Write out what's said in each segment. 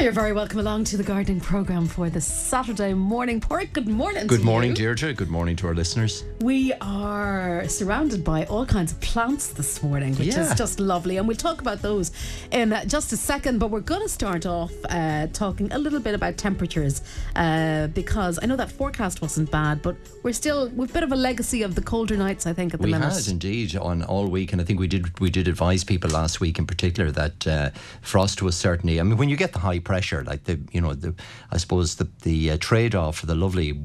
you're very welcome along to the gardening programme for the Saturday morning. Pádraig, good morning. Good morning, you. Deirdre. Good morning to our listeners. We are surrounded by all kinds of plants this morning, which Yeah. is just lovely. And we'll talk about those in just a second. But we're going to start off uh, talking a little bit about temperatures uh, because I know that forecast wasn't bad, but we're still, we've a bit of a legacy of the colder nights, I think, at the We minute. had indeed on all week, and I think we did we did advise people last week in particular that uh, frost was certainly. I mean, when you get the high pressure, like the you know the I suppose the the uh, trade off for the lovely.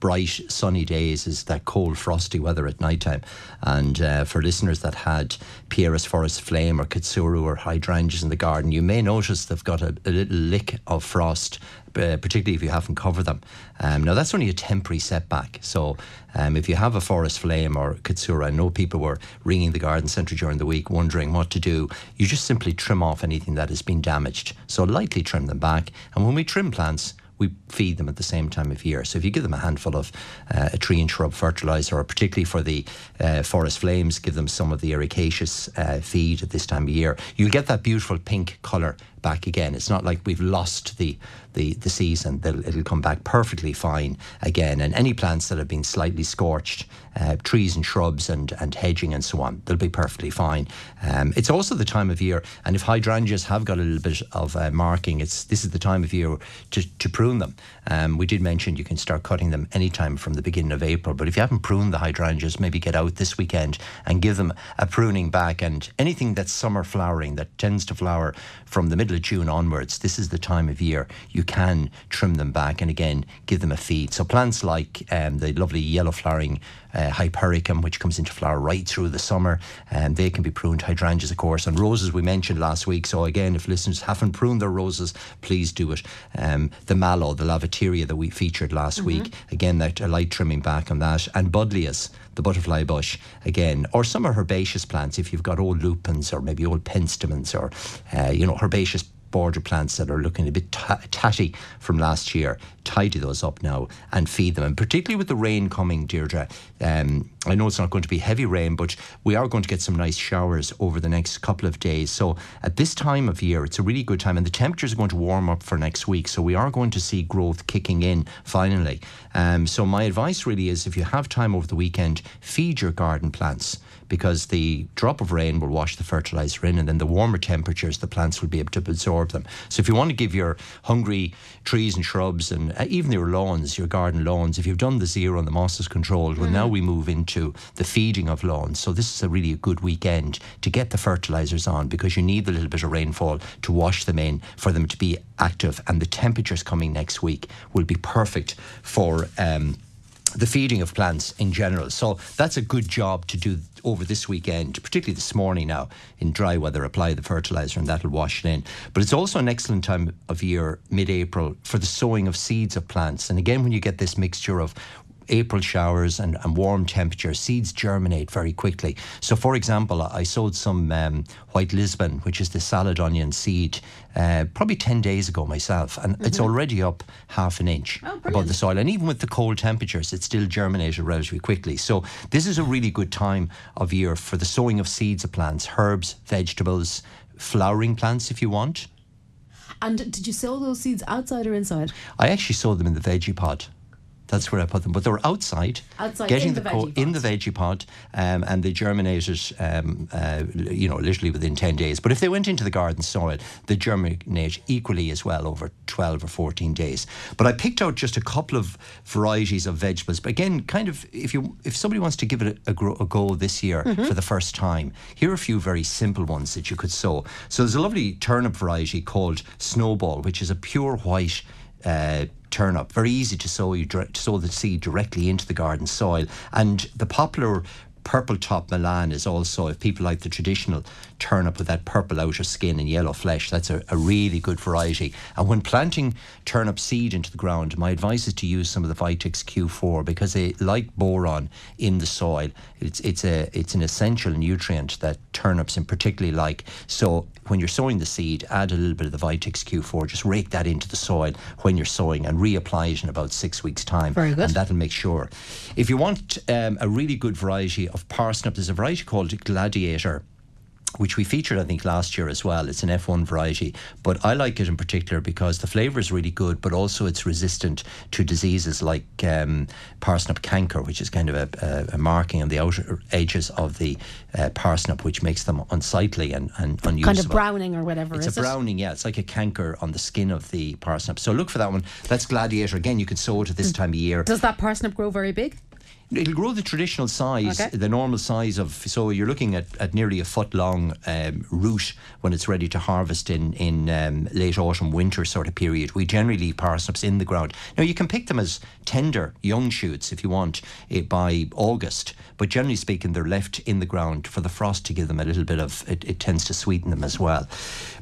Bright sunny days is that cold frosty weather at night time, and uh, for listeners that had Pieris forest flame or katsura or hydrangeas in the garden, you may notice they've got a, a little lick of frost uh, particularly if you haven't covered them. Um, now, that's only a temporary setback. So, um, if you have a forest flame or katsura, I know people were ringing the garden centre during the week wondering what to do. You just simply trim off anything that has been damaged. So, lightly trim them back. And when we trim plants, we feed them at the same time of year. So if you give them a handful of uh, a tree and shrub fertilizer, or particularly for the uh, forest flames, give them some of the ericaceous uh, feed at this time of year, you'll get that beautiful pink colour back again. It's not like we've lost the the, the season. It'll come back perfectly fine again. And any plants that have been slightly scorched, uh, trees and shrubs and, and hedging and so on, they'll be perfectly fine. Um, it's also the time of year, and if hydrangeas have got a little bit of uh, marking, it's this is the time of year to, to prune them. Um, we did mention you can start cutting them anytime from the beginning of April, but if you haven't pruned the hydrangeas, maybe get out this weekend and give them a pruning back. And anything that's summer flowering that tends to flower from the middle of June onwards, this is the time of year you can trim them back and again give them a feed. So plants like um, the lovely yellow flowering uh, hypericum, which comes into flower right through the summer, and they can be pruned. Hydrangeas, of course, and roses we mentioned last week. So again, if listeners haven't pruned their roses, please do it. Um, the mallow, the lavateria that we featured last week, again, that a light trimming back on that, and buddleias the butterfly bush again, or some are herbaceous plants. If you've got old lupins or maybe old penstemons or uh, you know herbaceous border plants that are looking a bit ta- tatty from last year, tidy those up now and feed them. And particularly with the rain coming, Deirdre, um, I know it's not going to be heavy rain, but we are going to get some nice showers over the next couple of days. So at this time of year, it's a really good time, and the temperatures are going to warm up for next week. So we are going to see growth kicking in finally. Um, so my advice really is if you have time over the weekend, feed your garden plants because the drop of rain will wash the fertilizer in, and then the warmer temperatures, the plants will be able to absorb them. So, if you want to give your hungry trees and shrubs, and uh, even your lawns, your garden lawns, if you've done the zero and the moss is controlled, well, now we move into the feeding of lawns. So, this is a really good weekend to get the fertilizers on because you need a little bit of rainfall to wash them in for them to be active, and the temperatures coming next week will be perfect for. Um, the feeding of plants in general. So that's a good job to do over this weekend, particularly this morning now in dry weather. Apply the fertilizer and that'll wash it in. But it's also an excellent time of year, mid April, for the sowing of seeds of plants. And again, when you get this mixture of April showers and, and warm temperatures, seeds germinate very quickly. So, for example, I sowed some um, white Lisbon, which is the salad onion seed, uh, probably 10 days ago myself, and it's already up half an inch Oh, above the soil. And even with the cold temperatures, it still germinated relatively quickly. So, this is a really good time of year for the sowing of seeds of plants, herbs, vegetables, flowering plants if you want. And did you sow those seeds outside or inside? I actually sowed them in the veggie pod. That's where I put them, but they were outside, Outside, getting in the co- in the veggie pod, um, and they germinated, um, uh, you know, literally within ten days. But if they went into the garden soil, they germinate equally as well over twelve or fourteen days. But I picked out just a couple of varieties of vegetables. But again, kind of, if you if somebody wants to give it a, a, gro- a go this year Mm-hmm. for the first time, here are a few very simple ones that you could sow. So there's a lovely turnip variety called Snowball, which is a pure white uh, turnip. Very easy to sow. You sow the seed directly into the garden soil. And the popular purple top Milan is also, if people like the traditional turnip with that purple outer skin and yellow flesh, that's a, a really good variety. And when planting turnip seed into the ground, my advice is to use some of the Vitax Q4 because they like boron in the soil. It's it's a it's an essential nutrient that turnips in particularly like. So when you're sowing the seed, add a little bit of the Vitax Q4. Just rake that into the soil when you're sowing and reapply it in about six weeks' time. Very good. And that'll make sure. If you want um, a really good variety of parsnip, there's a variety called Gladiator. which we featured, I think, last year as well. It's an F1 variety, but I like it in particular because the flavour is really good, but also it's resistant to diseases like um, parsnip canker, which is kind of a, a, a, marking on the outer edges of the uh, parsnip, which makes them unsightly and, and unusable. Kind of browning or whatever. It's a it? browning, yeah. It's like a canker on the skin of the parsnip. So look for that one. That's gladiator. Again, you can sow it at this mm. time of year. Does that parsnip grow very big? It'll grow the traditional size, okay. the normal size of. So you're looking at, at nearly a foot long um, root when it's ready to harvest in in um, late autumn, winter sort of period. We generally leave parsnips in the ground. Now you can pick them as tender young shoots if you want it eh, by August, but generally speaking, they're left in the ground for the frost to give them a little bit of. It, it tends to sweeten them as well.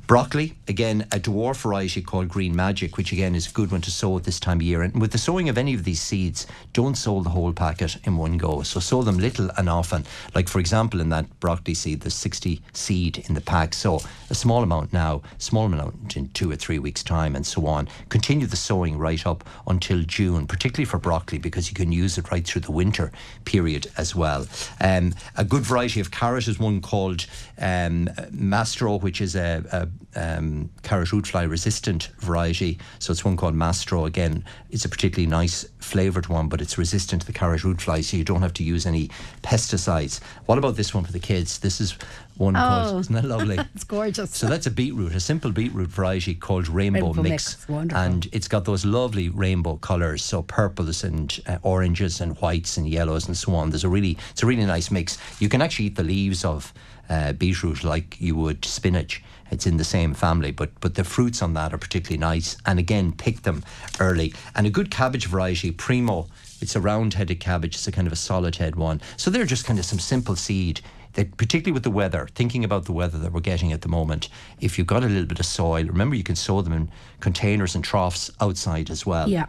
Broccoli, again, a dwarf variety called Green Magic, which again is a good one to sow at this time of year. And with the sowing of any of these seeds, don't sow the whole packet in one go. So sow them little and often. Like, for example, in that broccoli seed, there's 60 seed in the pack. So a small amount now, small amount in two or three weeks' time, and so on. Continue the sowing right up until June, particularly for broccoli, because you can use it right through the winter period as well. Um, a good variety of carrot is one called um, Maestro, which is a, a um, carrot root fly resistant variety. So it's one called Maestro. Again, it's a particularly nice flavoured one, but it's resistant to the carrot root fly, so you don't have to use any pesticides. What about this one for the kids? This is one oh. called, isn't that lovely? it's gorgeous. So that's a beetroot, a simple beetroot variety called Rainbow, rainbow Mix. mix. And it's got those lovely rainbow colours, so purples and uh, oranges and whites and yellows and so on. There's a really, it's a really nice mix. You can actually eat the leaves of uh, beetroot like you would spinach. It's in the same family, but but the fruits on that are particularly nice. And again, pick them early. And a good cabbage variety, Primo. It's a round-headed cabbage. It's a kind of a solid head one. So they're just kind of some simple seed that particularly with the weather, thinking about the weather that we're getting at the moment, if you've got a little bit of soil, remember you can sow them in containers and troughs outside as well. Yeah.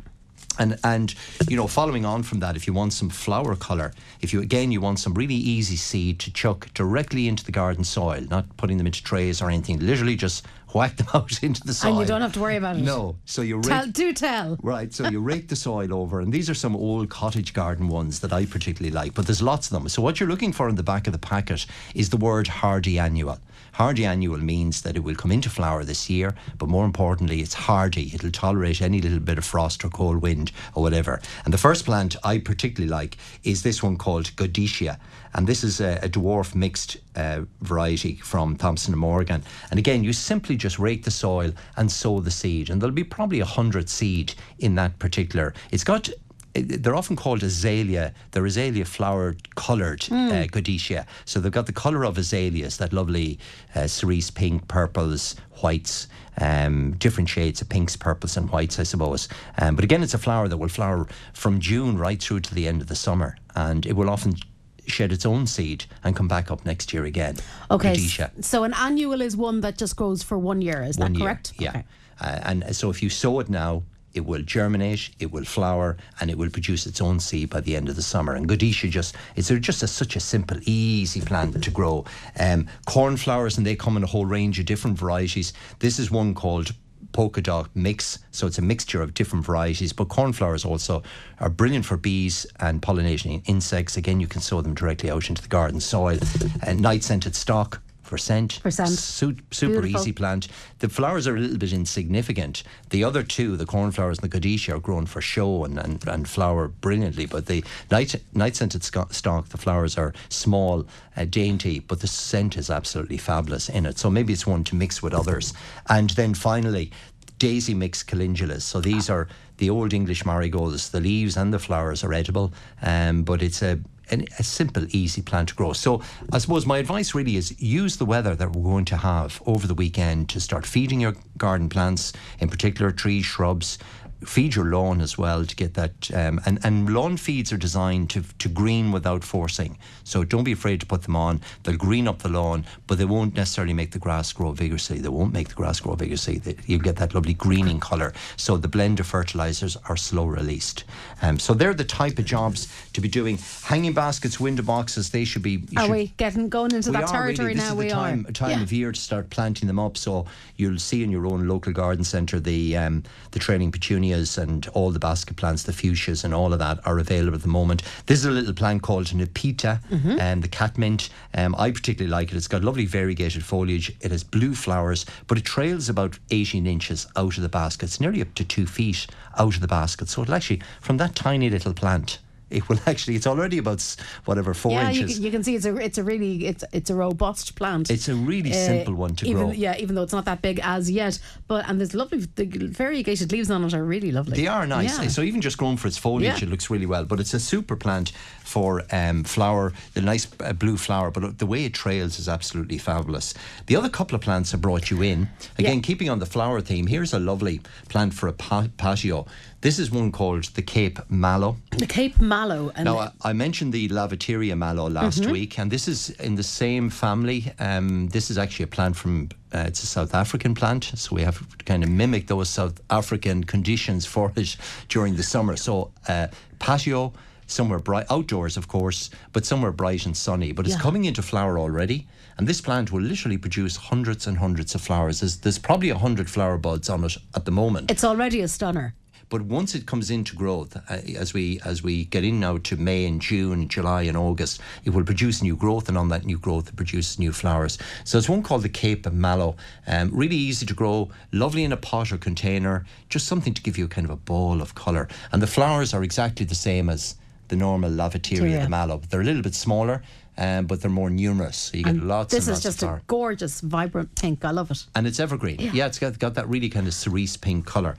And and you know, following on from that, if you want some flower colour, if you again you want some really easy seed to chuck directly into the garden soil, not putting them into trays or anything, literally just whack them out into the soil. And you don't have to worry about it. No. So you rake, tell, do tell. Right. So you rake the soil over, and these are some old cottage garden ones that I particularly like, but there's lots of them. So what you're looking for in the back of the packet is the word hardy annual. Hardy annual means that it will come into flower this year, but more importantly, it's hardy. It'll tolerate any little bit of frost or cold wind or whatever. And the first plant I particularly like is this one called Godetia. And this is a, a dwarf mixed uh, variety from Thompson and Morgan. And again, you simply just rake the soil and sow the seed. And there'll be probably a hundred seed in that particular. It's got they're often called azalea. They're azalea flower coloured mm. uh, godetia. So they've got the colour of azaleas, that lovely uh, cerise pink, purples, whites, um, different shades of pinks, purples, and whites, I suppose. Um, but again, it's a flower that will flower from June right through to the end of the summer, and it will often shed its own seed and come back up next year again. Okay. So an annual is one that just grows for one year, is one that year, correct? Yeah. Okay. Uh, and so if you sow it now, it will germinate, it will flower, and it will produce its own seed by the end of the summer. And Godetia just it's just a, such a simple, easy plant to grow. Um, cornflowers, and they come in a whole range of different varieties. This is one called polka dot mix. So it's a mixture of different varieties. But cornflowers also are brilliant for bees and pollination insects. Again, you can sow them directly out into the garden soil. And night scented stock percent. Percent. Su- super Beautiful. easy plant. The flowers are a little bit insignificant. The other two, the cornflowers and the godetia, are grown for show and, and, and flower brilliantly. But the night night scented stock, the flowers are small, uh, dainty, but the scent is absolutely fabulous in it. So maybe it's one to mix with others. And then finally, daisy mix calendulas. So these are the old English marigolds. The leaves and the flowers are edible, um, but it's a a simple, easy plant to grow. So I suppose my advice really is use the weather that we're going to have over the weekend to start feeding your garden plants, in particular trees, shrubs, feed your lawn as well to get that. Um, and, and lawn feeds are designed to, to green without forcing. So don't be afraid to put them on. They'll green up the lawn, but they won't necessarily make the grass grow vigorously. They won't make the grass grow vigorously. you get that lovely greening colour. So the blend of fertilisers are slow released. Um, so they're the type of jobs to be doing. Hanging baskets, window boxes, they should be. Are should, we getting going into that territory really. now? we time, are. time yeah. of year to start planting them up. So you'll see in your own local garden centre the um, the trailing petunia begonias and all the basket plants, the fuchsias and all of that are available at the moment. This is a little plant called Nepeta and um, the catmint. Um, I particularly like it. It's got lovely variegated foliage. It has blue flowers, but it trails about 18 inches out of the basket. It's nearly up to two feet out of the basket. So it'll actually, from that tiny little plant, it will actually. It's already about whatever four yeah, inches. you, can- you can see it's a it's a really it's it's a robust plant. It's a really Uh, simple one to even, grow. Yeah, even though it's not that big as yet, but and there's lovely the variegated leaves on it are really lovely. They are nice. Yeah. So even just grown for its foliage, Yeah. it looks really well. But it's a super plant for um, flower, the nice uh, blue flower. But the way it trails is absolutely fabulous. The other couple of plants I brought you in, again, keeping on the flower theme, here's a lovely plant for a pa- patio. This is one called the Cape Mallow. the Cape Mallow and Now, I, I mentioned the Lavateria mallow last Mm-hmm. week, and this is in the same family. Um, this is actually a plant from, uh, it's a South African plant, so we have to kind of mimic those South African conditions for it during the summer. So, uh, patio, somewhere bright, outdoors, of course, but somewhere bright and sunny. But it's Yeah. coming into flower already. And this plant will literally produce hundreds and hundreds of flowers. There's, there's probably a hundred flower buds on it at the moment. it's already a stunner. But once it comes into growth, uh, as we as we get in now to May and June, July and August, it will produce new growth, and on that new growth, it produces new flowers. So it's one called the Cape Mallow. Um, really easy to grow, lovely in a pot or container, just something to give you kind of a ball of colour. And the flowers are exactly the same as the normal Lavateria, Yeah. the mallow. They're a little bit smaller, um, but they're more numerous. So you get lots of things. This and is lots just of a gorgeous, vibrant pink. I love it. And it's evergreen. Yeah, it's got, got that really kind of cerise pink colour.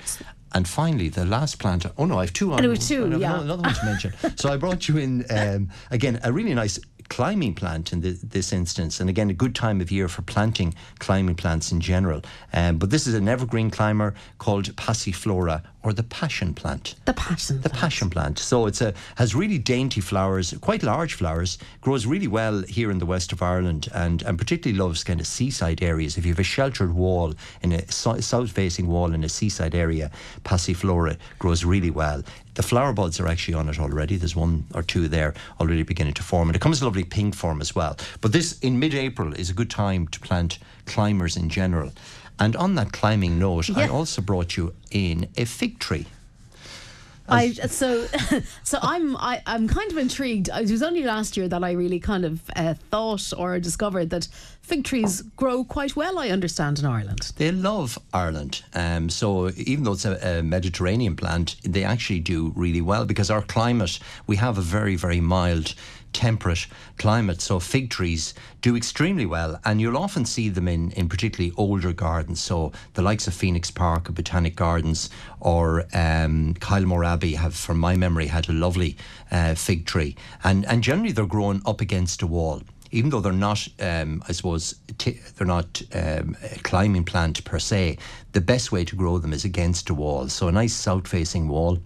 And finally, the last plant. Oh no, I have two. Anyway, two, I have yeah. Another one to mention. so I brought you in um, again a really nice climbing plant in the, this instance, and again a good time of year for planting climbing plants in general. Um, but this is an evergreen climber called Passiflora or the passion plant. The passion. The passion plant. So it's a has really dainty flowers, quite large flowers, grows really well here in the west of Ireland, and and particularly loves kind of seaside areas. If you have a sheltered wall in a south-facing wall in a seaside area, Passiflora grows really well. The flower buds are actually on it already. There's one or two there already beginning to form, and it comes in lovely pink form as well. But this in mid-April is a good time to plant climbers in general. And on that climbing note, I also brought you in a fig tree. I so so I'm I, I'm kind of intrigued. It was only last year that I really kind of uh, thought or discovered that fig trees grow quite well. I understand in Ireland. They love Ireland. Um, so even though it's a, a Mediterranean plant, they actually do really well because our climate, we have a very, very mild temperate climate so fig trees do extremely well and you'll often see them in, in particularly older gardens so the likes of Phoenix Park Botanic Gardens or um, Kylemore Abbey have from my memory had a lovely uh, fig tree and, and generally they're grown up against a wall even though they're not, um, I suppose, t- they're not um, a climbing plant per se, the best way to grow them is against a wall. So a nice south-facing wall.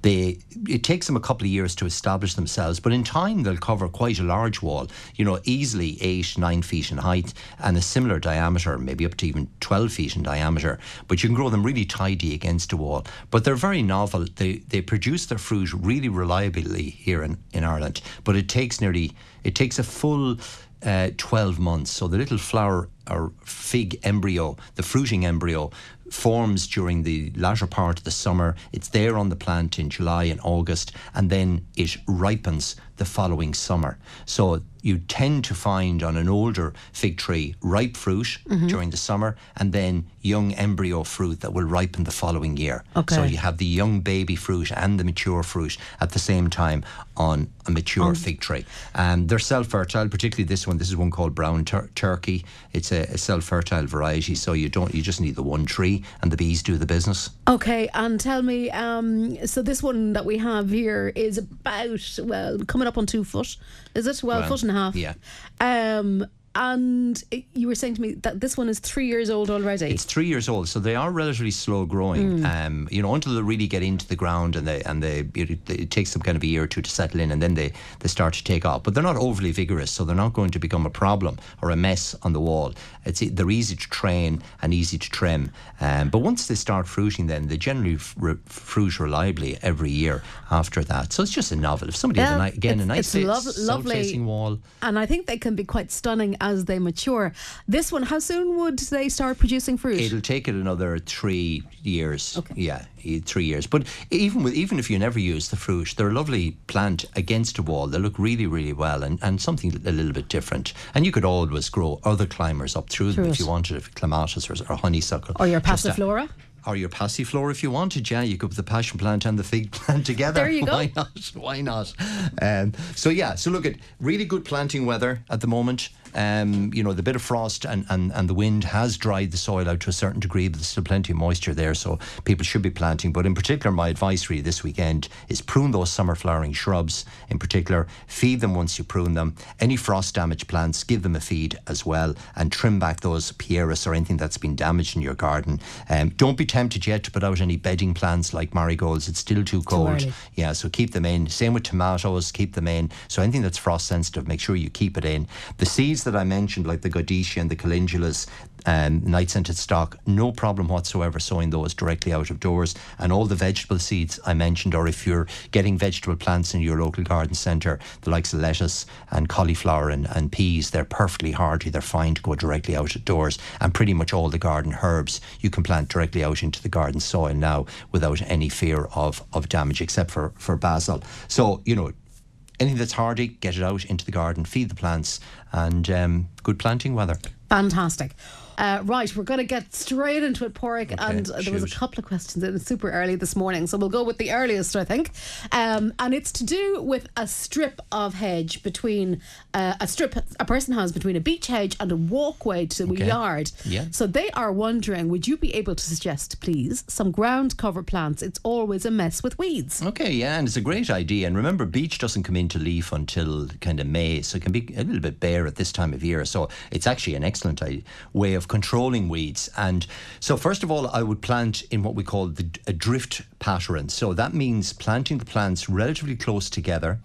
They it takes them a couple of years to establish themselves, but in time they'll cover quite a large wall. You know, easily eight, nine feet in height and a similar diameter, maybe up to even twelve feet in diameter. But you can grow them really tidy against a wall. But they're very novel. They they produce their fruit really reliably here in, in Ireland. But it takes nearly it takes a full uh, 12 months. So the little flower or fig embryo, the fruiting embryo, forms during the latter part of the summer. It's there on the plant in July and August, and then it ripens the following summer. So you tend to find on an older fig tree ripe fruit during the summer, and then young embryo fruit that will ripen the following year. Okay. So you have the young baby fruit and the mature fruit at the same time on a mature fig tree. Um, they're self-fertile, particularly this one. This is one called brown tur- turkey. It's a, a self-fertile variety, so you don't you just need the one tree, and the bees do the business. Okay, and tell me, um, so this one that we have here is about well coming up on two foot, is it? Well, Well, foot and a half. yeah. Um, and you were saying to me that this one is three years old already. It's three years old, so they are relatively slow growing. Mm. Um, you know, until they really get into the ground and they and they it, it takes them kind of a year or two to settle in, and then they they start to take off. But they're not overly vigorous, so they're not going to become a problem or a mess on the wall. It's they're easy to train and easy to trim. Um, but once they start fruiting, then they generally re- fruit reliably every year after that. So it's just a novel. If somebody has a ni- again a nice it's fa- lov- lovely. south-facing wall. and I think they can be quite stunning as they mature. This one, how soon would they start producing fruit? It'll take it another three years. Okay. Yeah, three years. But even with even if you never use the fruit, they're a lovely plant against a wall. They look really, really well, and, and something a little bit different. And you could always grow other climbers up through, them Through if you wanted, if clematis or, or honeysuckle. or your a- passiflora? or your passiflora if you wanted. Yeah, you could put the passion plant and the fig plant together. There you go. Why not? Why not? Um, so yeah, so look at really good planting weather at the moment. Um, you know, the bit of frost and, and, and the wind has dried the soil out to a certain degree, but there's still plenty of moisture there, so people should be planting. But in particular, my advice really this weekend is prune those summer flowering shrubs. In particular, feed them once you prune them. Any frost damaged plants, give them a feed as well, and trim back those pieris or anything that's been damaged in your garden. Um, don't be tempted yet to put out any bedding plants like marigolds. It's still too cold. early. Yeah, so keep them in. Same with tomatoes, keep them in. So anything that's frost sensitive, make sure you keep it in. The seeds that I mentioned, like the Godetia and the calendulas, um, night scented stock, no problem whatsoever sowing those directly out of doors. And all the vegetable seeds I mentioned, or if you're getting vegetable plants in your local garden centre, the likes of lettuce and cauliflower and, and peas, they're perfectly hardy. They're fine to go directly out of doors. And pretty much all the garden herbs you can plant directly out into the garden soil now without any fear of, of damage, except for, for basil. So, you know, anything that's hardy, get it out into the garden, feed the plants, and um, good planting weather. Fantastic. Uh, right, we're going to get straight into it, Pádraig. and uh, there was a couple of questions in super early this morning, so we'll go with the earliest, I think. Um, and it's to do with a strip of hedge between uh, a strip a person has between a beech hedge and a walkway to Okay. a yard. Yeah. So they are wondering, would you be able to suggest, please, some ground cover plants? It's always a mess with weeds. Okay, yeah, and it's a great idea. And remember, beech doesn't come into leaf until kind of May, so it can be a little bit bare at this time of year. So it's actually an excellent way of controlling weeds. And so, first of all, I would plant in what we call the a drift pattern. So that means planting the plants relatively close together.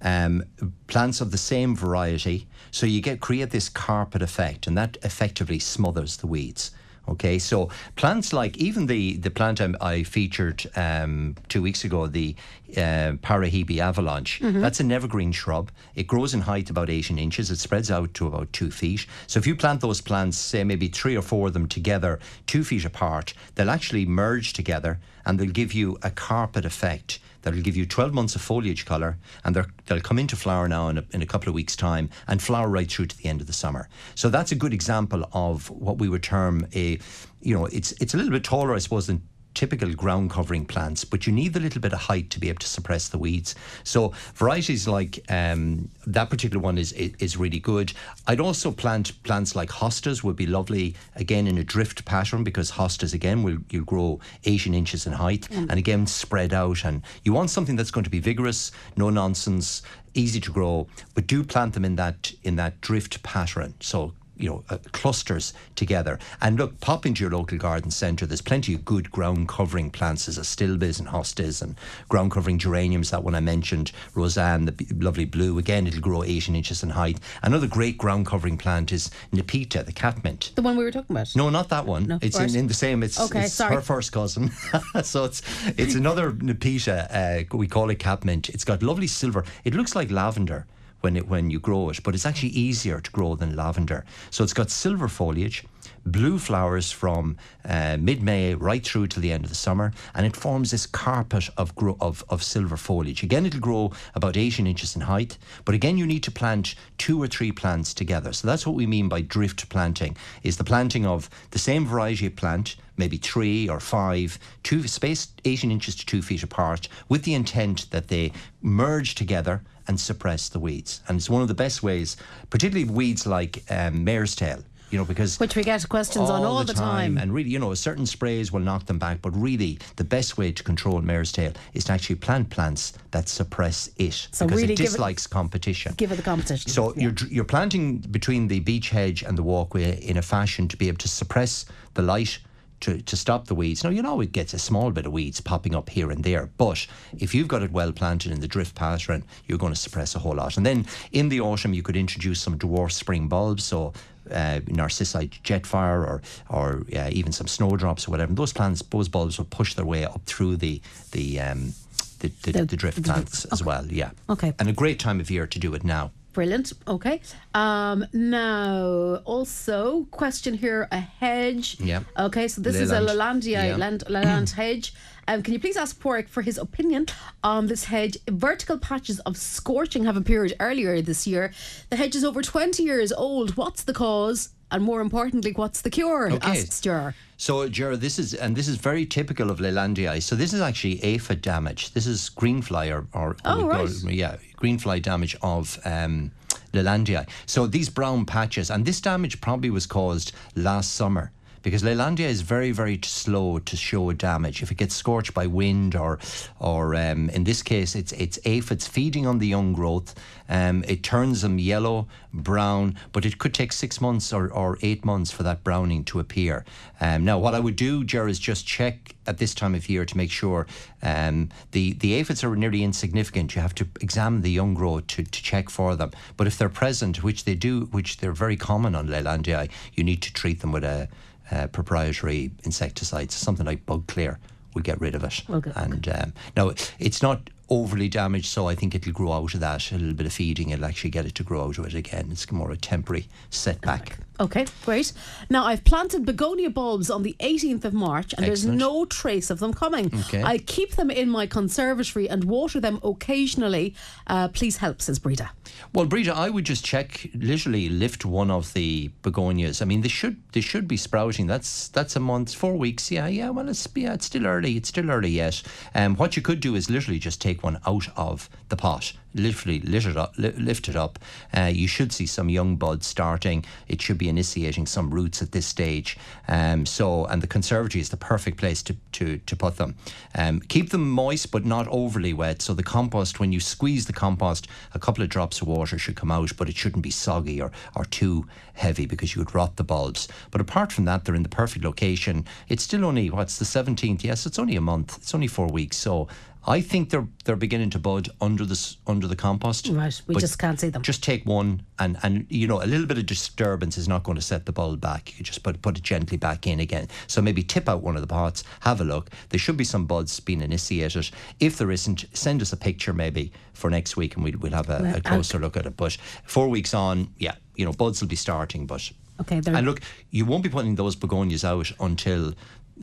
Um, plants of the same variety, so you get create this carpet effect, and that effectively smothers the weeds. Okay, so plants like even the the plant I, I featured um, two weeks ago, the uh, Parahebe avalanche, that's an evergreen shrub. It grows in height about 18 inches. It spreads out to about two feet. So if you plant those plants, say maybe three or four of them together, two feet apart, they'll actually merge together and they'll give you a carpet effect that'll give you 12 months of foliage colour and they'll come into flower now in a, in a couple of weeks' time and flower right through to the end of the summer. So that's a good example of what we would term a, you know, it's, it's a little bit taller, I suppose, than typical ground covering plants, but you need a little bit of height to be able to suppress the weeds. So varieties like um, that particular one is, is really good. I'd also plant plants like hostas would be lovely again in a drift pattern because hostas again will you grow 18 inches in height and again spread out and you want something that's going to be vigorous, no nonsense, easy to grow, but do plant them in that in that drift pattern. So you know, uh, clusters together. And look, pop into your local garden centre. There's plenty of good ground covering plants. There's astilbes and hostas and ground covering geraniums. That one I mentioned, Rozanne, the b- lovely blue. Again, it'll grow 18 inches in height. Another great ground covering plant is Nepeta, the catmint. The one we were talking about. No, not that one. No, it's in, in the same. It's, Okay, it's sorry. her first cousin. so it's it's another Nepeta. Uh, we call it catmint. It's got lovely silver. It looks like lavender when it when you grow it, but it's actually easier to grow than lavender. So it's got silver foliage, blue flowers from uh, mid-May right through to the end of the summer, and it forms this carpet of grow, of of silver foliage. Again, it'll grow about 18 inches in height, but again, you need to plant two or three plants together. So that's what we mean by drift planting: is the planting of the same variety of plant maybe three or five, two spaced 18 inches to two feet apart, with the intent that they merge together and suppress the weeds. And it's one of the best ways, particularly weeds like um, mare's tail. You know, because Which we get questions on all the time. and really, you know, certain sprays will knock them back, but really, the best way to control mare's tail is to actually plant plants that suppress it So because really it give it- dislikes competition. Give it the competition. So Yeah. you're you're planting between the beech hedge and the walkway in a fashion to be able to suppress the light. To, to stop the weeds. Now, you know, it gets a small bit of weeds popping up here and there, but if you've got it well planted in the drift pattern, you're going to suppress a whole lot. And then in the autumn, you could introduce some dwarf spring bulbs, so uh, narcissi jetfire or or uh, even some snowdrops or whatever. And those plants, those bulbs will push their way up through the the um, the, the, The- the drift plants as well. Yeah. Okay. And a great time of year to do it now. Brilliant. Okay. Um, now, also, question here a hedge. Yeah. Okay, so this is a Leland. Lalandia Yeah. land, Leland hedge. Um, can you please ask Pádraig for his opinion on this hedge? Vertical patches of scorching have appeared earlier this year. The hedge is over 20 years old. What's the cause? And more importantly, what's the cure? Okay. Asks Jar. So, Gerard, this is and this is very typical of Leylandii. So, this is actually aphid damage. This is greenfly or, or Oh, or- right. yeah, greenfly damage of um, Leylandii. So, these brown patches, and this damage probably was caused last summer. Because Lelandia is very, very slow to show damage. If it gets scorched by wind, or, or um, in this case, it's it's aphids feeding on the young growth. Um, it turns them yellow, brown, but it could take six months or, or eight months for that browning to appear. Um, now, what I would do, Ger, is just check at this time of year to make sure um, the the aphids are nearly insignificant. You have to examine the young growth to, to check for them. But if they're present, which they do, which they're very common on Leylandii, you need to treat them with a, a proprietary insecticide, something like Bug Clear. Will get rid of it. Okay, And um, now it's not overly damaged, so I think it'll grow out of that. A little bit of feeding, it'll actually get it to grow out of it again. It's more a temporary setback. Okay, great. Now I've planted begonia bulbs on the 18th of March and Excellent. there's no trace of them coming. Okay. I keep them in my conservatory and water them occasionally. Uh, please help, says Breda. Well, Breda, I would just check, literally lift one of the begonias. I mean, they should they should be sprouting. That's that's a month, four weeks. Yeah, yeah. Well, it's yeah, it's still early. It's still early yet. Um, what you could do is literally just take one out of the pot. Literally lift it up. Li- lift it up. Uh, you should see some young buds starting. It should be initiating some roots at this stage. Um, so, and the conservatory is the perfect place to to to put them. Um, keep them moist, but not overly wet. So the compost, when you squeeze the compost, a couple of drops of water should come out, but it shouldn't be soggy or, or too heavy because you would rot the bulbs. But apart from that, they're in the perfect location. It's still only what's the seventeenth? Yes, it's only a month. It's only four weeks. So. I think they're they're beginning to bud under the under the compost. Right, we just can't see them. Just take one, and and you know a little bit of disturbance is not going to set the bulb back. You just put put it gently back in again. So maybe tip out one of the pots, have a look. There should be some buds being initiated. If there isn't, send us a picture maybe for next week, and we'll we'll have a, Well, a closer look at it. But four weeks on, yeah, you know buds will be starting, but. Okay, And look, you won't be putting those begonias out until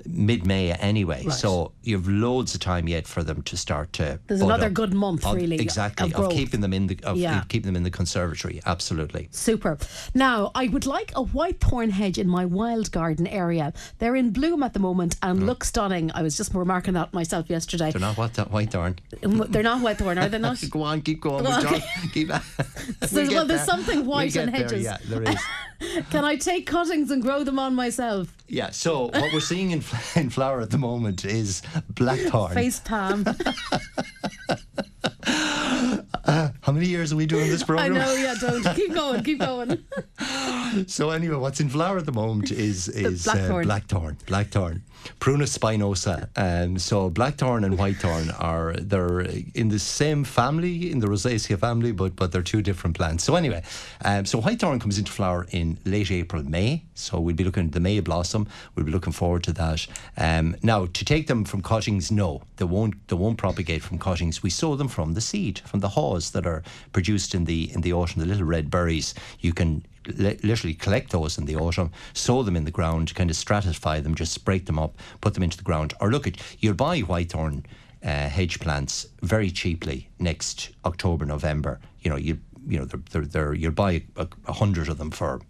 mid-May anyway. Right. So you've loads of time yet for them to start to. There's another up. good month, Of- really, Exactly of of, keeping them in the of Yeah. keeping them in the conservatory. Absolutely. Super. Now, I would like a white thorn hedge in my wild garden area. They're in bloom at the moment and mm. look stunning. I was just remarking that myself yesterday. They're not what that white thorn. Mm, they're not white thorn, are they not? Go on, keep going. Well, okay. keep, There's- well, there's something white we'll in get there, hedges. Yeah, there is. Can I take cuttings and grow them on myself? Yeah. So what we're seeing in, fl- in flower at the moment is blackthorn. Face palm. How many years are we doing this I know, yeah, don't. Keep going, keep going. So anyway, what's in flower at the moment is is blackthorn. Uh, blackthorn, blackthorn, Prunus spinosa. Um, so blackthorn and whitethorn are they're in the same family, in the Rosaceae family, but but they're two different plants. So anyway, um, so whitethorn comes into flower in late April, May. So we'll be looking at the May blossom. We'll be looking forward to that. Um, now to take them from cuttings, no, they won't. They won't propagate from cuttings. We sow them from the seed, from the haws that are produced in the in the autumn. The little red berries. You can literally collect those in the autumn, sow them in the ground, kind of stratify them, just break them up, put them into the ground. Or look at you'll buy whitethorn uh, hedge plants very cheaply next October, November. You know you you know they're, they're, they're you'll buy a, a hundred of them for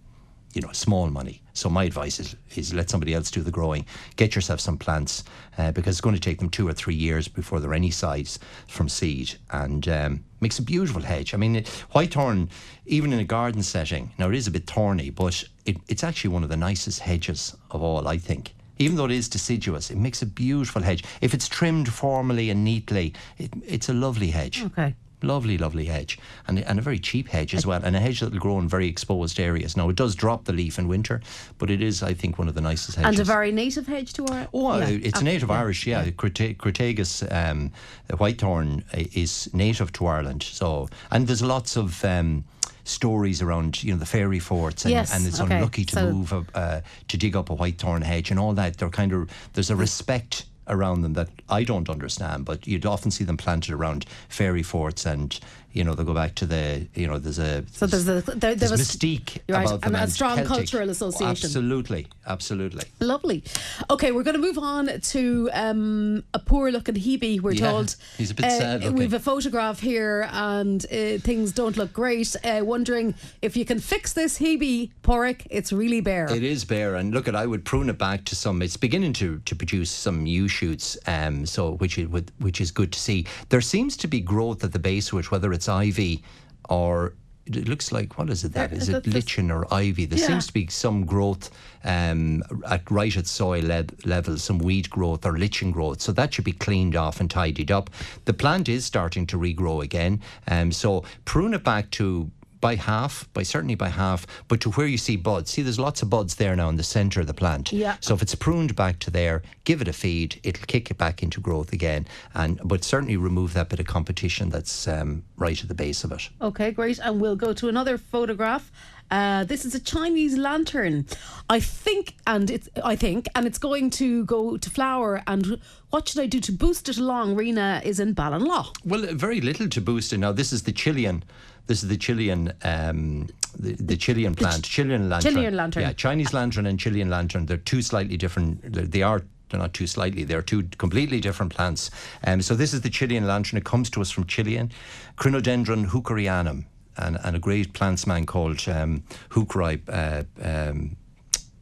you know small money. So my advice is is let somebody else do the growing. Get yourself some plants uh, because it's going to take them two or three years before they're any size from seed and. Um, Makes a beautiful hedge. I mean, it, whitethorn, even in a garden setting, now it is a bit thorny, but it, it's actually one of the nicest hedges of all, I think. Even though it is deciduous, it makes a beautiful hedge. If it's trimmed formally and neatly, it, it's a lovely hedge. Okay. Lovely, lovely hedge. And, and a very cheap hedge as well. And a hedge that will grow in very exposed areas. Now, it does drop the leaf in winter, but it is, I think, one of the nicest hedges. And a very native hedge to our. Oh, yeah. uh, it's Uh, native yeah. Irish, yeah. Crete- Crataegus um, whitethorn is native to Ireland. So, and there's lots of um, stories around, you know, the fairy forts, and, Yes, and it's okay. unlucky to So- move a, uh, to dig up a whitethorn hedge and all that. They're kind of there's a respect around them that I don't understand, but you'd often see them planted around fairy forts and you know, they go back to the, you know, there's a so there's a there, there's was mystique right, about them and a strong Celtic. cultural association. Absolutely, absolutely. Lovely. Okay, we're going to move on to um, a poor looking Hebe, we're Yeah, told. he's a bit Uh, sad looking. We've a photograph here and uh, things don't look great. Uh, wondering if you can fix this Hebe, Pádraig. It's really bare. It is bare, and look at I would prune it back to some. It's beginning to, to produce some new shoots, um, so which it would which is good to see. There seems to be growth at the base which whether it's ivy or it looks like what is it that There- is it lichen or ivy? There Yeah. seems to be some growth um, at right at soil le- level, some weed growth or lichen growth. So that should be cleaned off and tidied up. The plant is starting to regrow again, um, so prune it back to by half, by certainly by half, but to where you see buds. See, there's lots of buds there now in the centre of the plant. Yeah. So if it's pruned back to there, give it a feed, it'll kick it back into growth again, and but certainly remove that bit of competition that's um, right at the base of it. Okay, great. And we'll go to another photograph. Uh, this is a Chinese lantern, I think, and it's I think, and it's going to go to flower. And what should I do to boost it along? Rena is in Ballinlaw. Well, very little to boost it. Now, this is the Chilean. This is the Chilean, um, the, the Chilean plant, Chilean lantern. Chilean lantern. Yeah, Chinese lantern and Chilean lantern. They're two slightly different. They're, they are. They're not too slightly. They're two completely different plants. Um, so this is the Chilean lantern. It comes to us from Chilean, Crinodendron hookerianum, and, and a great plantsman called um, Hookrai. Uh, um,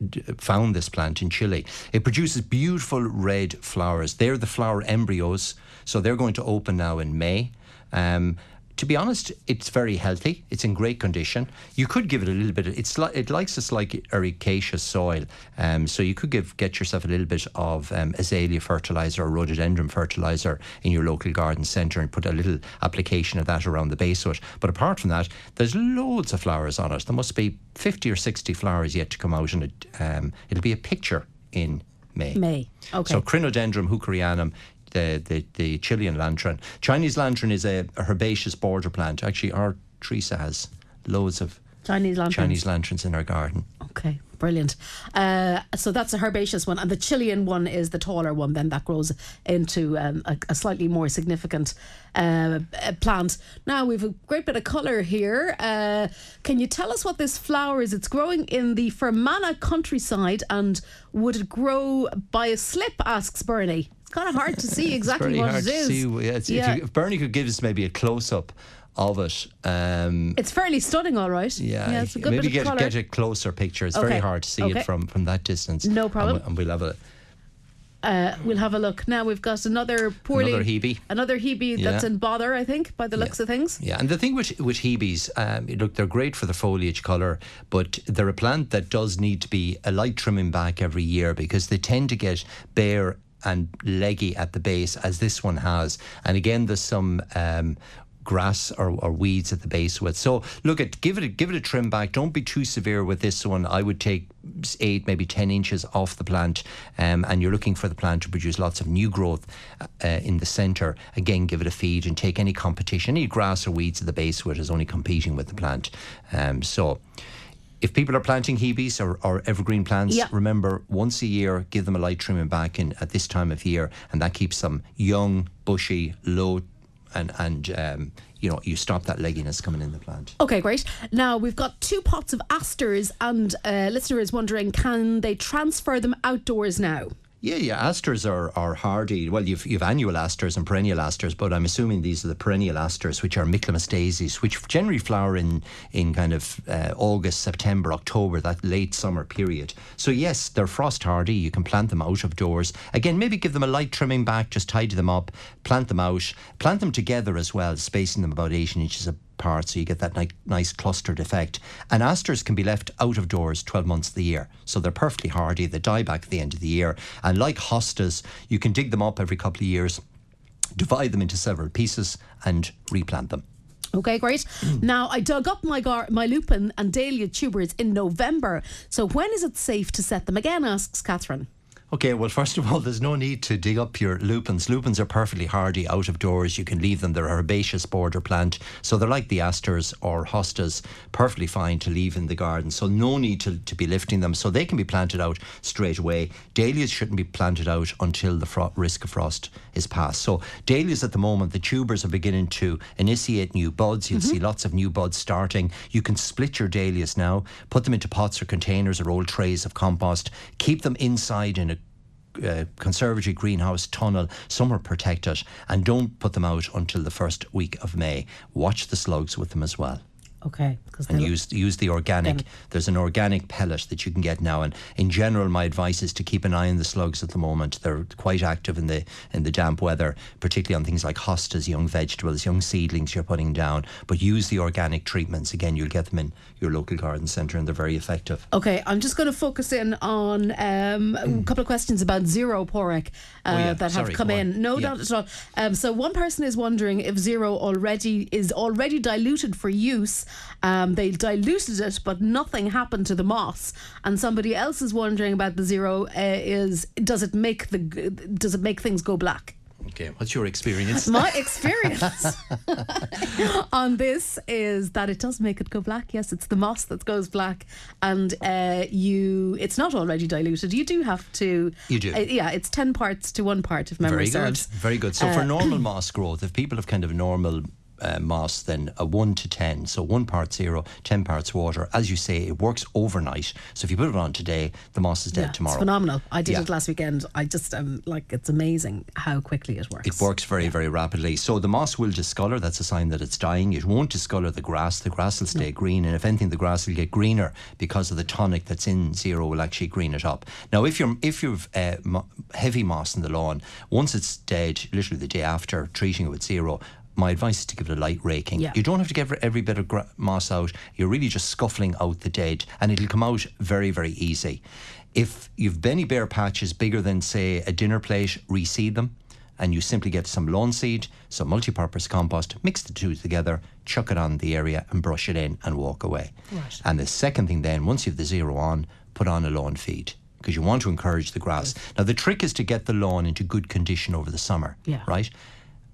d- found this plant in Chile. It produces beautiful red flowers. They're the flower embryos, so they're going to open now in May. Um, to be honest, it's very healthy. It's in great condition. You could give it a little bit. Of, it's li- it likes a slightly ericaceous soil, um, so you could give get yourself a little bit of um, azalea fertilizer or rhododendron fertilizer in your local garden centre and put a little application of that around the base of it. But apart from that, there's loads of flowers on it. There must be 50 or 60 flowers yet to come out, and it, um, it'll be a picture in May. May. Okay. So Crinodendron hookerianum, the, the, the Chilean lantern. Chinese lantern is a, a herbaceous border plant. Actually, our Teresa has loads of Chinese lanterns. Chinese lanterns in our garden. Okay, brilliant. Uh, so that's a herbaceous one, and the Chilean one is the taller one. Then that grows into um, a, a slightly more significant uh, uh, plant. Now we've a great bit of colour here. Uh, can you tell us what this flower is? It's growing in the Fermanagh countryside, and would it grow by a slip? Asks Bernie. It's kind of hard to see exactly what it. Yeah, it's- Yeah. If, you, if Bernie could give us maybe a close up of it. Um, It's fairly stunning, all right. yeah, it's a good maybe bit of get, get a closer picture. It's Okay. very hard to see Okay. it from, from that distance. No And problem. we- And, we'll have a Uh, we'll have a look. Now we've got another poorly Another Hebe. another Hebe that's Yeah. in bother, I think, by the looks of things. Yeah, and the thing with with Hebes, um, look, they're great for the foliage colour, but they're a plant that does need to be a light trimming back every year because they tend to get bare and leggy at the base, as this one has. And again, there's some. Um, grass or, or weeds at the base with. So look at give it a, give it a trim back. Don't be too severe with this one. I would take eight, maybe ten inches off the plant, um, and you're looking for the plant to produce lots of new growth uh, in the centre. Again, give it a feed and take any competition, any grass or weeds at the base of it is only competing with the plant. Um, so. If people are planting hebes or, or evergreen plants, Yeah. remember once a year, give them a light trimming back in at this time of year, and that keeps them young, bushy, low, and and um, you know you stop that legginess coming in the plant. Okay, great. Now we've got two pots of asters, and uh, listener is wondering, can they transfer them outdoors now? Yeah, yeah. Asters are, are hardy. Well, you've you've annual asters and perennial asters, but I'm assuming these are the perennial asters, which are Michaelmas daisies, which generally flower in in kind of uh, August, September, October, that late summer period. So yes, they're frost hardy. You can plant them out of doors. Again, maybe give them a light trimming back, just tidy them up, plant them out, plant them together as well, spacing them about 18 inches apart so you get that ni- nice clustered effect. And asters can be left out of doors 12 months of the year. So they're perfectly hardy. They die back at the end of the year. And like hostas, you can dig them up every couple of years, divide them into several pieces, and replant them. Okay, great. Hmm. now I dug up my gar- my lupin and dahlia tubers in November. So when is it safe to set them again? Asks Catherine. Okay, well, first of all, there's no need to dig up your lupins. Lupins are perfectly hardy out of doors. You can leave them. They're a herbaceous border plant. So they're like the asters or hostas, perfectly fine to leave in the garden. So no need to, to be lifting them. So they can be planted out straight away. Dahlias shouldn't be planted out until the fro- risk of frost is past. So dahlias at the moment, the tubers are beginning to initiate new buds. You'll mm-hmm. see lots of new buds starting. You can split your dahlias now, put them into pots or containers or old trays of compost. Keep them inside in a uh, conservatory greenhouse tunnel somewhere protected and don't put them out until the first week of May. Watch the slugs with them as well. Okay. And use use the organic. There's an organic pellet that you can get now. And in general, my advice is to keep an eye on the slugs at the moment. They're quite active in the in the damp weather, particularly on things like hostas, young vegetables, young seedlings you're putting down. But use the organic treatments. Again, you'll get them in your local garden centre, and they're very effective. Okay, I'm just going to focus in on um, a couple of questions about zero pork uh. Oh, yeah. that Sorry, have come in. No, Yeah. not at all. Um, so one person is wondering if zero already is already diluted for use. Um, they diluted it, but nothing happened to the moss. And somebody else is wondering about the zero. Uh, is does it make the does it make things go black? Okay, what's your experience? My experience on this is that it does make it go black. Yes, it's the moss that goes black, and uh, you it's not already diluted. You do have to. You do. uh, yeah, it's ten parts to one part if memory Very good. Very good. So for normal moss growth, if people have kind of normal uh, moss, then a 1 to 10, so 1 part zero, 10 parts water, as you say, it works overnight. So if you put it on today, the moss is dead Yeah, tomorrow. It's phenomenal. I did Yeah. it last weekend. I just um like it's amazing how quickly it works. It works very, very rapidly. So the moss will discolour. That's a sign that it's dying. It won't discolour the grass. The grass will stay green, and if anything, the grass will get greener because of the tonic that's in zero will actually green it up. Now, if you're if you've uh, heavy moss in the lawn, once it's dead, literally the day after treating it with zero. My advice is to give it a light raking. Yeah. You don't have to get every- bit of moss out. You're really just scuffling out the dead, and it'll come out very, very easy. If you've any bare patches bigger than, say, a dinner plate, reseed them and you simply get some lawn seed, some multi-purpose compost, mix the two together, chuck it on the area and brush it in and walk away. Right. And the second thing then, once you've the zero on, put on a lawn feed because you want to encourage the grass. Now the trick is to get the lawn into good condition over the summer, Yeah. right?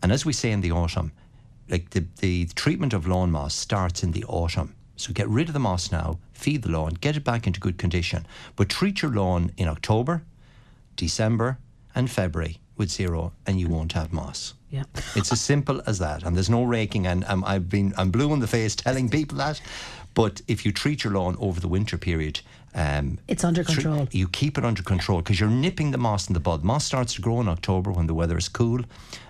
And as we say in the autumn, like the, the treatment of lawn moss starts in the autumn. So get rid of the moss now, feed the lawn, get it back into good condition. But treat your lawn in October, December, and February with zero, and you won't have moss. Yeah. It's as simple as that, and there's no raking. And um, I've been I'm blue in the face telling people that, but if you treat your lawn over the winter period, um, It's under control. you keep it under control because you're nipping the moss in the bud. Moss starts to grow in October when the weather is cool,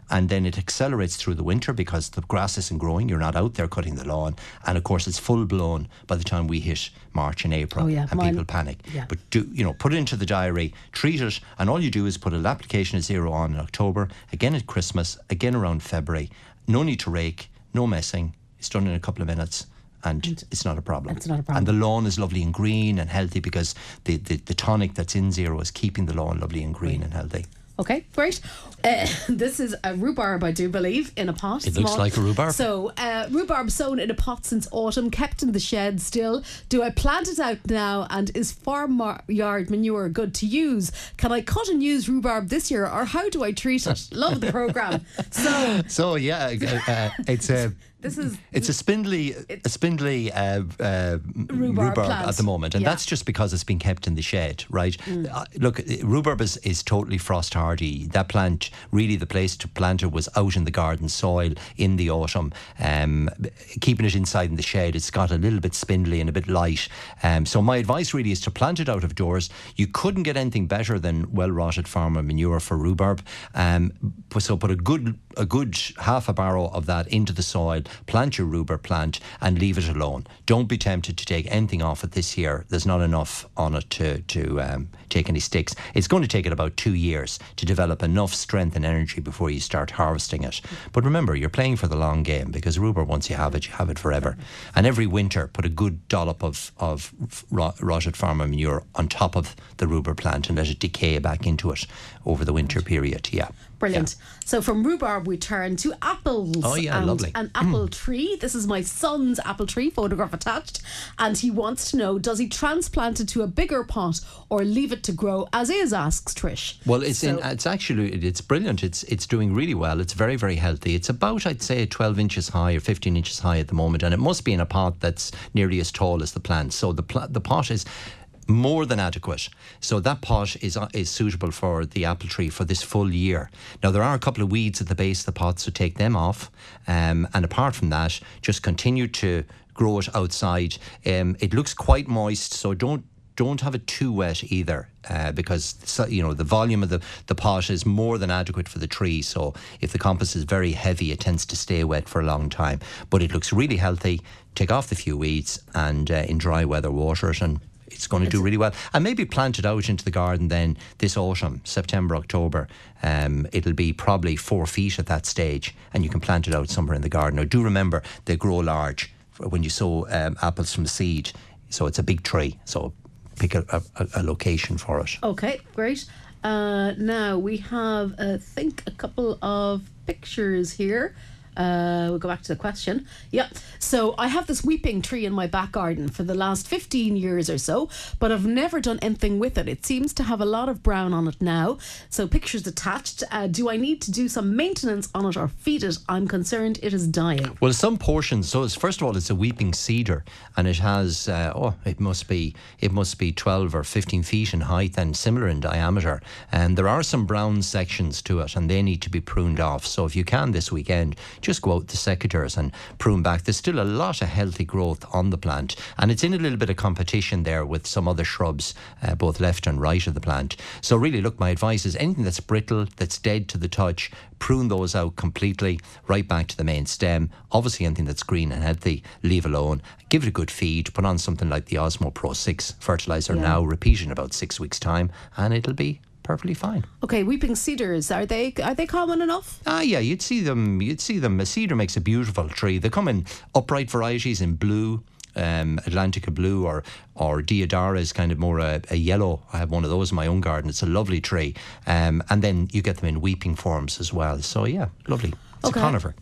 and then it accelerates through the winter because the grass isn't growing. You're not out there cutting the lawn, and of course it's full blown by the time we hit March and April, Oh, yeah, and mine- people panic. yeah. But do you know? Put it into the diary, treat it, and all you do is put an application of zero on in October, again at Christmas, again around February. No need to rake, no messing. It's done in a couple of minutes. And, it's not a problem. it's not a problem. And the lawn is lovely and green and healthy because the, the, the tonic that's in zero is keeping the lawn lovely and green and healthy. Okay, great. Uh, this is a rhubarb, I do believe, in a pot. It looks like a rhubarb. So, uh, rhubarb sown in a pot since autumn, kept in the shed still. Do I plant it out now? And is farm yard manure good to use? Can I cut and use rhubarb this year, or how do I treat it? Love the program. So, So yeah, uh, uh, it's a this is it's a spindly a spindly uh, uh, rhubarb, plant. at the moment, and Yeah. Mm. that's just because it's been kept in the shed, right? Uh, look, uh, rhubarb is, is totally frost hardy. That plant, really, the place to plant it was out in the garden soil in the autumn. Um, keeping it inside in the shed, it's got a little bit spindly and a bit light. Um, so my advice really is to plant it out of doors. You couldn't get anything better than well rotted farmer manure for rhubarb. Um, so put a good a good half a barrow of that into the soil, plant your rhubarb plant, and leave it alone. Don't be tempted to take anything off it this year. There's not enough on it to to um, take any sticks. It's going to take it about two years to develop enough strength and energy before you start harvesting it. But remember, you're playing for the long game because rhubarb, once you have it, you have it forever. And every winter, put a good dollop of of rotted farmer manure on top of the rhubarb plant and let it decay back into it over the winter period. Yeah. Brilliant. So from rhubarb, we turn to apples. Oh, yeah, and, lovely. And apple mm. apple tree. This is my son's apple tree, photograph attached. And he wants to know does he transplant it to a bigger pot or leave it to grow as is, asks Trish. Well, it's So- in, it's actually it's brilliant. It's it's doing really well. It's very very healthy. It's about I'd say 12 inches high or 15 inches high at the moment, and it must be in a pot that's nearly as tall as the plant. So the pla- the pot is more than adequate. So that pot is uh, is suitable for the apple tree for this full year. Now there are a couple of weeds at the base of the pot, so take them off. Um, and apart from that, just continue to grow it outside. Um, it looks quite moist, so don't don't have it too wet either, uh, because you know the volume of the, the pot is more than adequate for the tree. So if the compost is very heavy, it tends to stay wet for a long time. But it looks really healthy. Take off the few weeds and uh, in dry weather water it, and it's going to do really well. And maybe plant it out into the garden then this autumn, September, October. Um, it'll be probably four feet at that stage, and you can plant it out somewhere in the garden. Now, do remember they grow large when you sow um, apples from seed. So it's a big tree. So pick a, a, a location for it. Okay, great. Uh, now we have, I think, a couple of pictures here. Uh, we'll go back to the question. Yep. So I have this weeping tree in my back garden for the last 15 years or so, but I've never done anything with it. It seems to have a lot of brown on it now. So pictures attached. Uh, do I need to do some maintenance on it or feed it? I'm concerned it is dying. Well, some portions. So, it's, first of all, it's a weeping cedar, and it has uh, oh, it must be it must be twelve or fifteen feet in height and similar in diameter. And there are some brown sections to it, and they need to be pruned off. So, if you can this weekend, just go out the secateurs and prune back. There's still a lot of healthy growth on the plant, and it's in a little bit of competition there with some other shrubs, uh, both left and right of the plant. So, really, look, my advice is anything that's brittle, that's dead to the touch, prune those out completely, right back to the main stem. Obviously, anything that's green and healthy, leave alone. Give it a good feed. Put on something like the Osmo Pro 6 fertilizer Yeah. now, repeat in about six weeks' time, and it'll be perfectly fine. Okay, weeping cedars are they are they common enough? Ah, yeah, you'd see them. You'd see them. A cedar makes a beautiful tree. They come in upright varieties in blue. Um, Atlantica blue or or Deodara is kind of more a, a yellow. I have one of those in my own garden. It's a lovely tree, um, and then you get them in weeping forms as well. So yeah, lovely. It's Okay. a conifer.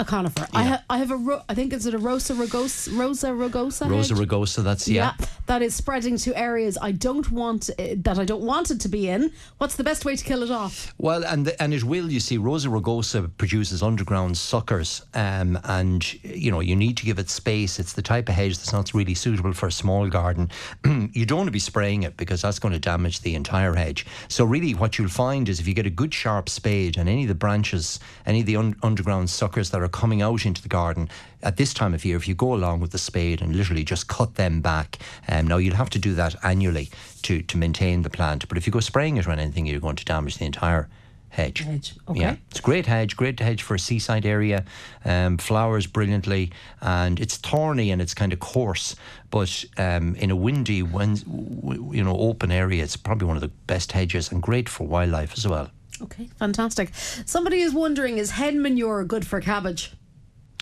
A conifer. I, ha- I have a ro- I think is it a Rosa rugosa Rosa rugosa Rosa hedge? rugosa. That's yeah. that is spreading to areas I don't want uh, that I don't want it to be in. What's the best way to kill it off? Well, and the, and it will. You see, Rosa rugosa produces underground suckers, um, and you know you need to give it space. It's the type of hedge that's not really suitable for a small garden. you don't want to be spraying it because that's going to damage the entire hedge. So really, what you'll find is if you get a good sharp spade and any of the branches, any of the un- underground suckers that are coming out into the garden at this time of year, if you go along with the spade and literally just cut them back, um, now you'll have to do that annually to to maintain the plant. But if you go spraying it on anything, you're going to damage the entire hedge. Hedge, okay. Yeah, it's a great hedge, great hedge for a seaside area. Um, flowers brilliantly, and it's thorny and it's kind of coarse. But um, in a windy, you know, open area, it's probably one of the best hedges and great for wildlife as well. Okay, fantastic. Somebody is wondering is hen manure good for cabbage?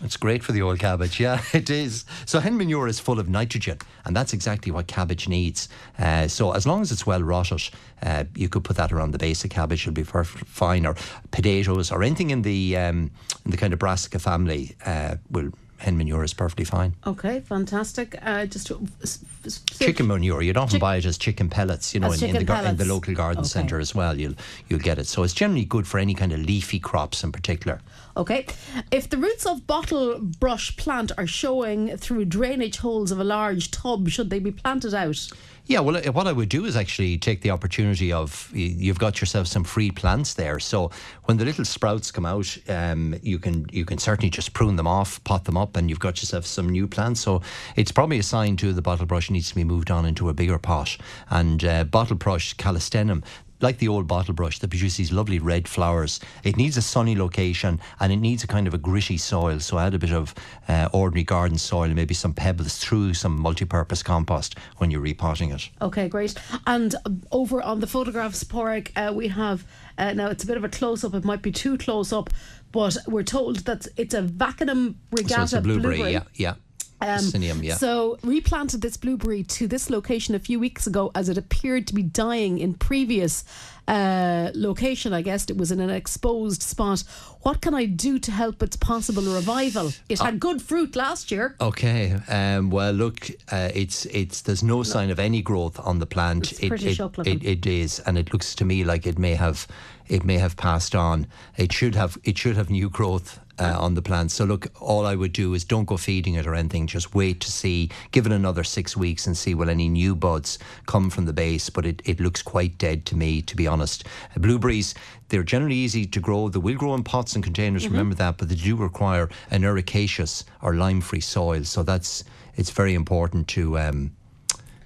It's great for the old cabbage, yeah, it is. So hen manure is full of nitrogen, and that's exactly what cabbage needs. Uh, so as long as it's well rotted, uh, you could put that around the base of cabbage; it'll be fine. Or potatoes, or anything in the um, in the kind of brassica family, uh, will hen manure is perfectly fine. Okay, fantastic. Uh, just to, s- s- Chicken manure, you'd often Chick- buy it as chicken pellets, you know, in, in, the, gar- in the local garden Okay. centre as well. You'll you'll get it. So it's generally good for any kind of leafy crops in particular. Okay. If the roots of bottle brush plant are showing through drainage holes of a large tub, should they be planted out? Yeah, well, uh, what I would do is actually take the opportunity of you've got yourself some free plants there. So when the little sprouts come out, um, you can you can certainly just prune them off, pot them up, and you've got yourself some new plants. So it's probably a sign to the bottle brush needs to be moved on into a bigger pot. And uh, bottle brush Callistemon. Like the old bottle brush that produces these lovely red flowers, it needs a sunny location and it needs a kind of a gritty soil. So add a bit of uh, ordinary garden soil, maybe some pebbles through some multi-purpose compost when you're repotting it. Okay, great. And over on the photographs, Pádraig, uh, we have uh, now it's a bit of a close up. It might be too close up, but we're told that it's a Vaccinium regatta So it's a blueberry, yeah, yeah. Um, Vaccinium, yeah. So replanted this blueberry to this location a few weeks ago as it appeared to be dying in previous uh, location. I guess it was in an exposed spot. What can I do to help its possible revival? It had good fruit last year. Okay. Um, well, look, uh, it's it's there's no sign of any growth on the plant. It's pretty it, shock it, it, it is, and it looks to me like it may have it may have passed on. It should have it should have new growth. Uh, on the plant. So look, all I would do is don't go feeding it or anything. Just wait to see, give it another six weeks and see will any new buds come from the base. But it, it looks quite dead to me, to be honest. Uh, blueberries, they're generally easy to grow. They will grow in pots and containers. Mm-hmm. Remember that, but they do require an ericaceous or lime-free soil. So that's it's very important to. Um,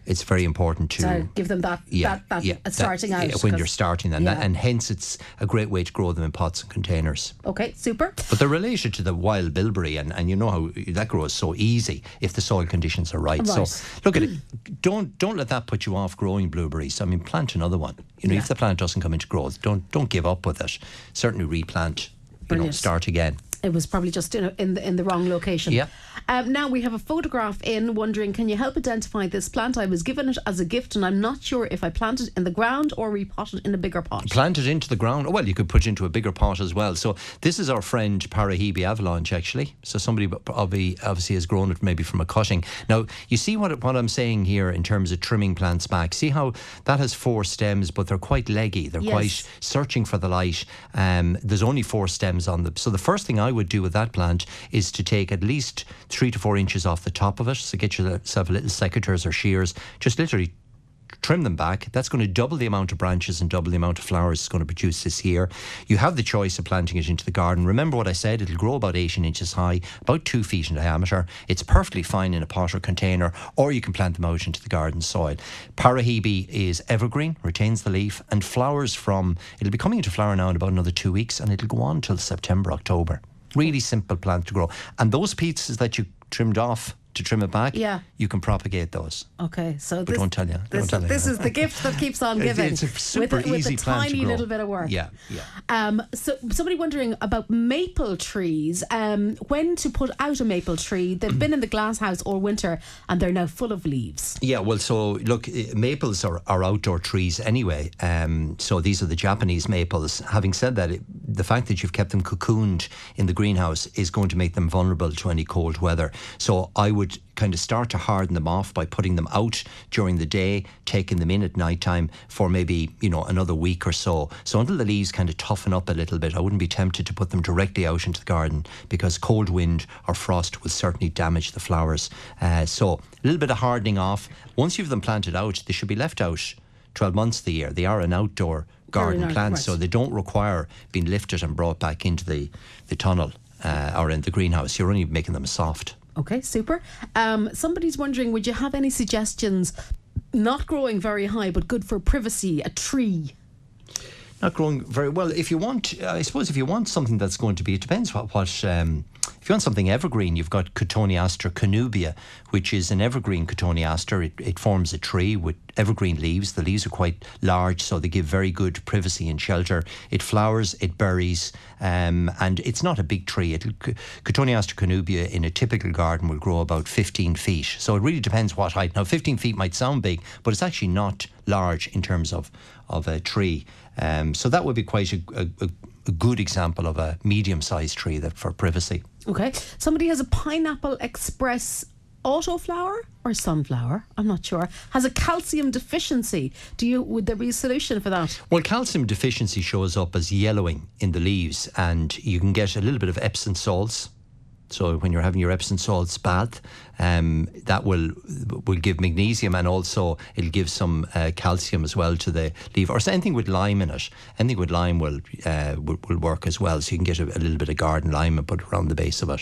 it's very important to So give them that yeah, that, that yeah, starting that- out when you're starting, and, yeah. and hence it's a great way to grow them in pots and containers. Okay, super. But they're related to the wild bilberry, and, and you know how that grows so easy if the soil conditions are right. Right. So look at it. Mm. Don't don't let that put you off growing blueberries. I mean, plant another one. You know, Yeah. if the plant doesn't come into growth, don't don't give up with it. Certainly replant. You know, Brilliant. start again. It was probably just in, a, in the in the wrong location. Yeah. Um, now we have a photograph in wondering, can you help identify this plant? I was given it as a gift, and I'm not sure if I planted it in the ground or repotted in a bigger pot. Planted into the ground. Well, you could put it into a bigger pot as well. So this is our friend Parahebe avalanche, actually. So somebody obviously has grown it maybe from a cutting. Now you see what what I'm saying here in terms of trimming plants back. See how that has four stems, but they're quite leggy. They're Yes. quite searching for the light. Um, there's only four stems on them. So the first thing I would do with that plant is to take at least three to four inches off the top of it. So get yourself a little secateurs or shears. Just literally trim them back. That's going to double the amount of branches and double the amount of flowers it's going to produce this year. You have the choice of planting it into the garden. Remember what I said, it'll grow about 18 inches high, about two feet in diameter. It's perfectly fine in a pot or container, or you can plant them out into the garden soil. Parahebe is evergreen, retains the leaf, and flowers from, it'll be coming into flower now in about another two weeks, and it'll go on till September, October. Really simple plant to grow. And those pieces that you trimmed off to trim it back, Yeah. you can propagate those. Okay, so this, don't tell you, This, tell you. this is the gift that keeps on giving. It's a super with a, with easy a tiny little bit of work. Yeah, yeah. Um, so somebody wondering about maple trees. Um, when to put out a maple tree? They've been in the glass house all winter and they're now full of leaves. Yeah, well, so look, eh, maples are, are outdoor trees anyway. Um, so these are the Japanese maples. Having said that, it, the fact that you've kept them cocooned in the greenhouse is going to make them vulnerable to any cold weather. So I would kind of start to harden them off by putting them out during the day, taking them in at night time for maybe, you know, another week or so. So until the leaves kind of toughen up a little bit, I wouldn't be tempted to put them directly out into the garden because cold wind or frost will certainly damage the flowers. Uh, so a little bit of hardening off. Once you've them planted out, they should be left out 12 months of the year. They are an outdoor garden plant, right. so they don't require being lifted and brought back into the, the tunnel uh, or in the greenhouse. You're only making them soft. Okay, super. Um, somebody's wondering, would you have any suggestions? Not growing very high, but good for privacy. A tree. not growing very well. If you want, I suppose, if you want something that's going to be, it depends what what. Um, if you want something evergreen, you've got Cotoneaster cornubia, which is an evergreen Cotoneaster. It, it forms a tree with evergreen leaves. The leaves are quite large, so they give very good privacy and shelter. It flowers, it berries, um, and it's not a big tree. It, Cotoneaster cornubia in a typical garden will grow about 15 feet. So it really depends what height. Now, 15 feet might sound big, but it's actually not large in terms of, of a tree. Um, so that would be quite a, a, a good example of a medium-sized tree that for privacy. Okay. Somebody has a pineapple express autoflower or sunflower. I'm not sure. Has a calcium deficiency. Do you? Would there be a solution for that? Well, calcium deficiency shows up as yellowing in the leaves, and you can get a little bit of Epsom salts. So when you're having your Epsom salts bath, um, that will will give magnesium and also it'll give some uh, calcium as well to the leaf. Or so anything with lime in it, anything with lime will uh, will, will work as well. So you can get a, a little bit of garden lime and put it around the base of it.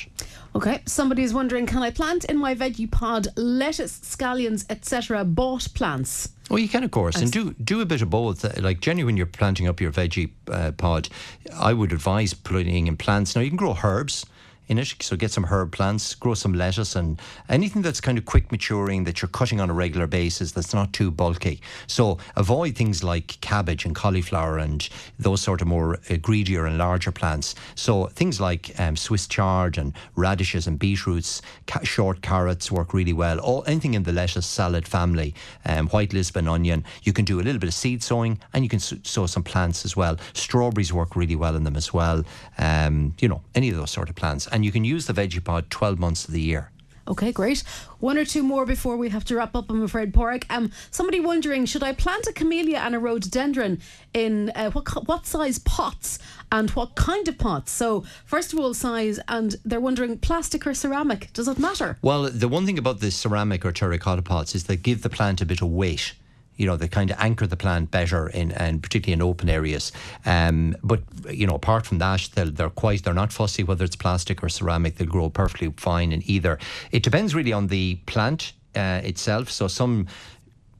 Okay. somebody is wondering, can I plant in my veggie pod lettuce, scallions, etc. Bought plants? Oh, you can, of course, and do do a bit of both. Uh, Like generally, when you're planting up your veggie uh, pod, I would advise putting in plants. Now you can grow herbs in it. So get some herb plants, grow some lettuce, and anything that's kind of quick maturing that you're cutting on a regular basis that's not too bulky. So avoid things like cabbage and cauliflower and those sort of more uh, greedier and larger plants. So things like um, Swiss chard and radishes and beetroots, ca- short carrots work really well. All anything in the lettuce salad family, um, white Lisbon onion. You can do a little bit of seed sowing, and you can sow some plants as well. Strawberries work really well in them as well. Um, you know, any of those sort of plants, and you can use the veggie pod twelve months of the year. Okay, great. One or two more before we have to wrap up, I'm afraid, Pádraig. Um, somebody wondering, should I plant a camellia and a rhododendron in uh, what what size pots and what kind of pots? So, first of all, size, and they're wondering plastic or ceramic. Does it matter? Well, the one thing about the ceramic or terracotta pots is they give the plant a bit of weight. You know, they kind of anchor the plant better in, and particularly in open areas. Um, but you know, apart from that, they're, they're quite they're not fussy whether it's plastic or ceramic. They'll grow perfectly fine in either. It depends really on the plant uh, itself. So some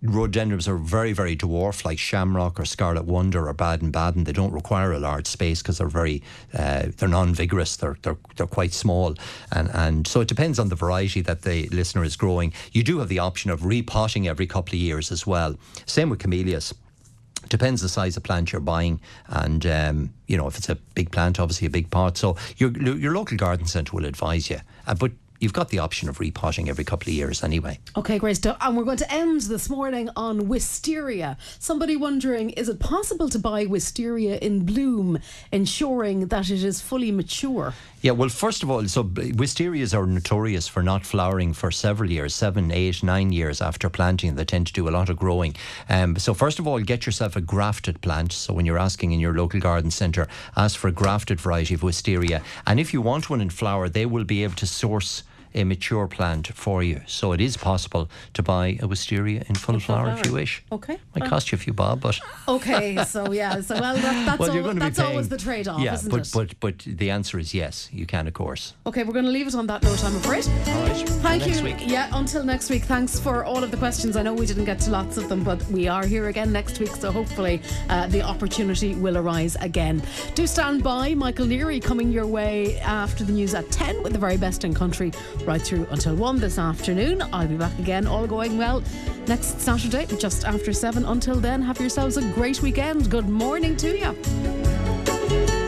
rhododendrons are very, very dwarf, like Shamrock or Scarlet Wonder or Bad Baden Baden. They don't require a large space because they're very, uh, they're non-vigorous. They're, they're they're quite small, and and so it depends on the variety that the listener is growing. You do have the option of repotting every couple of years as well. Same with camellias depends the size of plant you're buying and um, you know if it's a big plant obviously a big pot so your your local garden centre will advise you uh, but you've got the option of repotting every couple of years anyway Okay, great stuff. And we're going to end this morning on wisteria. Somebody wondering, is it possible to buy wisteria in bloom, ensuring that it is fully mature? Yeah, well, first of all, so wisterias are notorious for not flowering for several years, seven, eight, nine years after planting. They tend to do a lot of growing. Um, so, first of all, get yourself a grafted plant. So, when you're asking in your local garden centre, ask for a grafted variety of wisteria. And if you want one in flower, they will be able to source a mature plant for you. So, it is possible to buy a wisteria in full flower if you wish. Okay. Might cost you a few bob, but. Okay, so yeah, so well, that, that's, Well, al- you're going to that's always the trade off, yeah, isn't but, it? but but the answer is yes, you can, of course. okay, we're going to leave it on that note, I'm afraid. All right. Thank next you. Week. Yeah, until next week. Thanks for all of the questions. I know we didn't get to lots of them, but we are here again next week, so hopefully uh, the opportunity will arise again. Do stand by. Michael Neary coming your way after the news at 10 with the very best in country right through until 1 this afternoon. I'll be back again, all going well, next Saturday, just after 7. Until then, have yourselves a great weekend. Good morning to you.